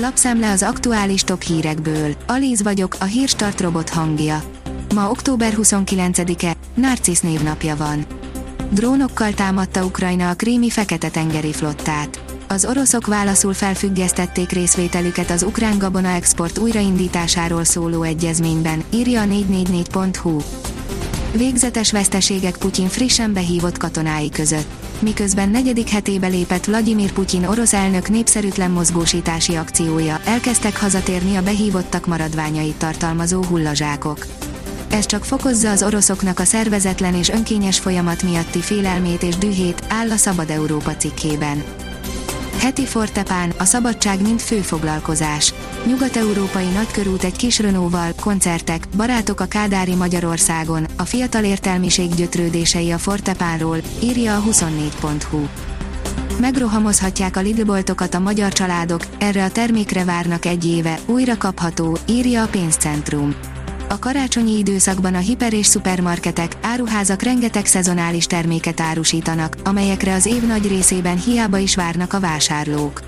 Lapszemle az aktuális top hírekből. Alíz vagyok, a hírstart robot hangja. Ma október 29-e, Narcisz névnapja van. Drónokkal támadta Ukrajna a krími Fekete-tengeri flottát. Az oroszok válaszul felfüggesztették részvételüket az ukrán gabona export újraindításáról szóló egyezményben, írja a 444.hu. Végzetes veszteségek Putyin frissen behívott katonái között. Miközben negyedik hetébe lépett Vladimir Putyin orosz elnök népszerűtlen mozgósítási akciója, elkezdtek hazatérni a behívottak maradványait tartalmazó hullazsákok. Ez csak fokozza az oroszoknak a szervezetlen és önkényes folyamat miatti félelmét és dühét, áll a Szabad Európa cikkében. Heti Fortepán, a szabadság mint főfoglalkozás. Nyugat-európai nagykörút egy kis Renault-val, koncertek, barátok a Kádári Magyarországon, a fiatal értelmiség gyötrődései a Fortepánról, írja a 24.hu. Megrohamozhatják a Lidl-boltokat a magyar családok, erre a termékre várnak egy éve, újra kapható, írja a pénzcentrum. A karácsonyi időszakban a hiper és szupermarketek, áruházak rengeteg szezonális terméket árusítanak, amelyekre az év nagy részében hiába is várnak a vásárlók.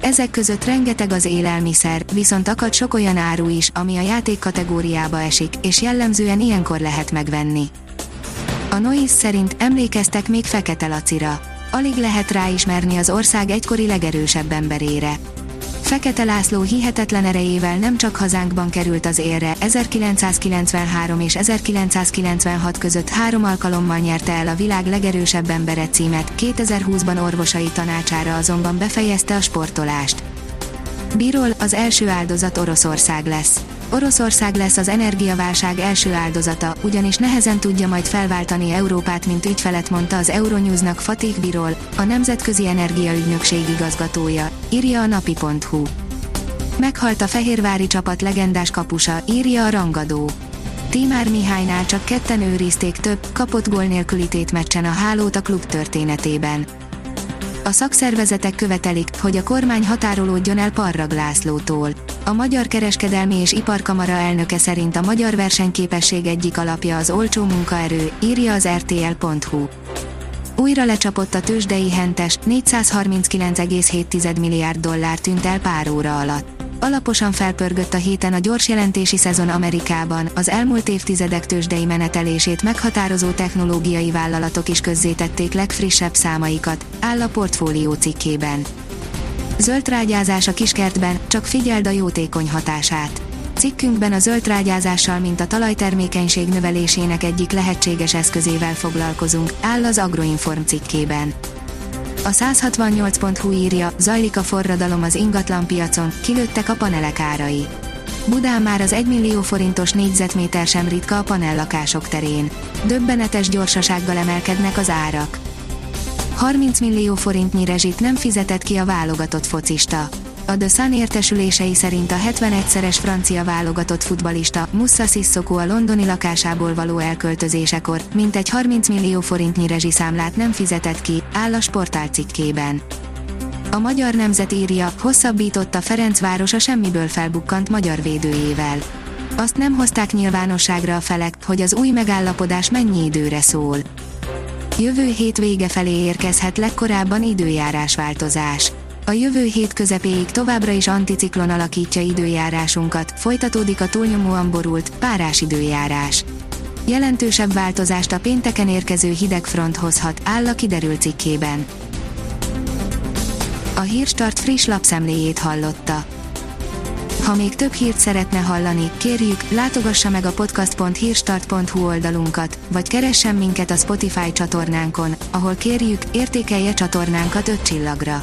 Ezek között rengeteg az élelmiszer, viszont akad sok olyan áru is, ami a játék kategóriába esik, és jellemzően ilyenkor lehet megvenni. A Noise szerint emlékeztek még Fekete Lacira. Alig lehet ráismerni az ország egykori legerősebb emberére Fekete László hihetetlen erejével nem csak hazánkban került az élre, 1993 és 1996 között három alkalommal nyerte el a világ legerősebb embere címet, 2020-ban orvosai tanácsára azonban befejezte a sportolást. Birol az első áldozat Oroszország lesz. Oroszország lesz az energiaválság első áldozata, ugyanis nehezen tudja majd felváltani Európát, mint ügyfelet mondta az Euronewsnak Fatih Birol, a Nemzetközi Energiaügynökség igazgatója, írja a napi.hu. Meghalt a fehérvári csapat legendás kapusa, írja a rangadó. Tímár Mihálynál csak ketten őrizték több, kapott gól nélküli tétmeccsen a hálót a klub történetében. A szakszervezetek követelik, hogy a kormány határolódjon el Parrag Lászlótól. A Magyar Kereskedelmi és Iparkamara elnöke szerint a magyar versenyképesség egyik alapja az olcsó munkaerő, írja az rtl.hu. Újra lecsapott a tőzsdei hentes, 439,7 milliárd dollár tűnt el pár óra alatt. Alaposan felpörgött a héten a gyors jelentési szezon Amerikában, az elmúlt évtizedek tőzsdei menetelését meghatározó technológiai vállalatok is közzétették legfrissebb számaikat, áll a portfólió cikkében. Zöld rágyázás a kiskertben, csak figyeld a jótékony hatását. Cikkünkben a zöld rágyázással, mint a talajtermékenység növelésének egyik lehetséges eszközével foglalkozunk, áll az Agroinform cikkében. A 168.hu írja, zajlik a forradalom az ingatlanpiacon, kilőttek a panelek árai. Budán már az 1 millió forintos négyzetméter sem ritka a panellakások terén. Döbbenetes gyorsasággal emelkednek az árak. 30 millió forintnyi rezsit nem fizetett ki a válogatott focista. A The Sun értesülései szerint a 71-szeres francia válogatott futbalista Mussa Sissoko a londoni lakásából való elköltözésekor mintegy 30 millió forintnyi rezsiszámlát nem fizetett ki, áll a sportál cikkében. A magyar nemzet írja, hosszabbította Ferencváros a semmiből felbukkant magyar védőjével. Azt nem hozták nyilvánosságra a felek, hogy az új megállapodás mennyi időre szól. Jövő hét vége felé érkezhet legkorábban időjárásváltozás. A jövő hét közepéig továbbra is anticiklon alakítja időjárásunkat, folytatódik a túlnyomóan borult, párás időjárás. Jelentősebb változást a pénteken érkező hidegfront hozhat, áll a kiderült cikkében. A Hírstart friss lapszemléjét hallotta. Ha még több hírt szeretne hallani, kérjük, látogassa meg a podcast.hírstart.hu oldalunkat, vagy keressen minket a Spotify csatornánkon, ahol kérjük, értékelje csatornánkat 5 csillagra.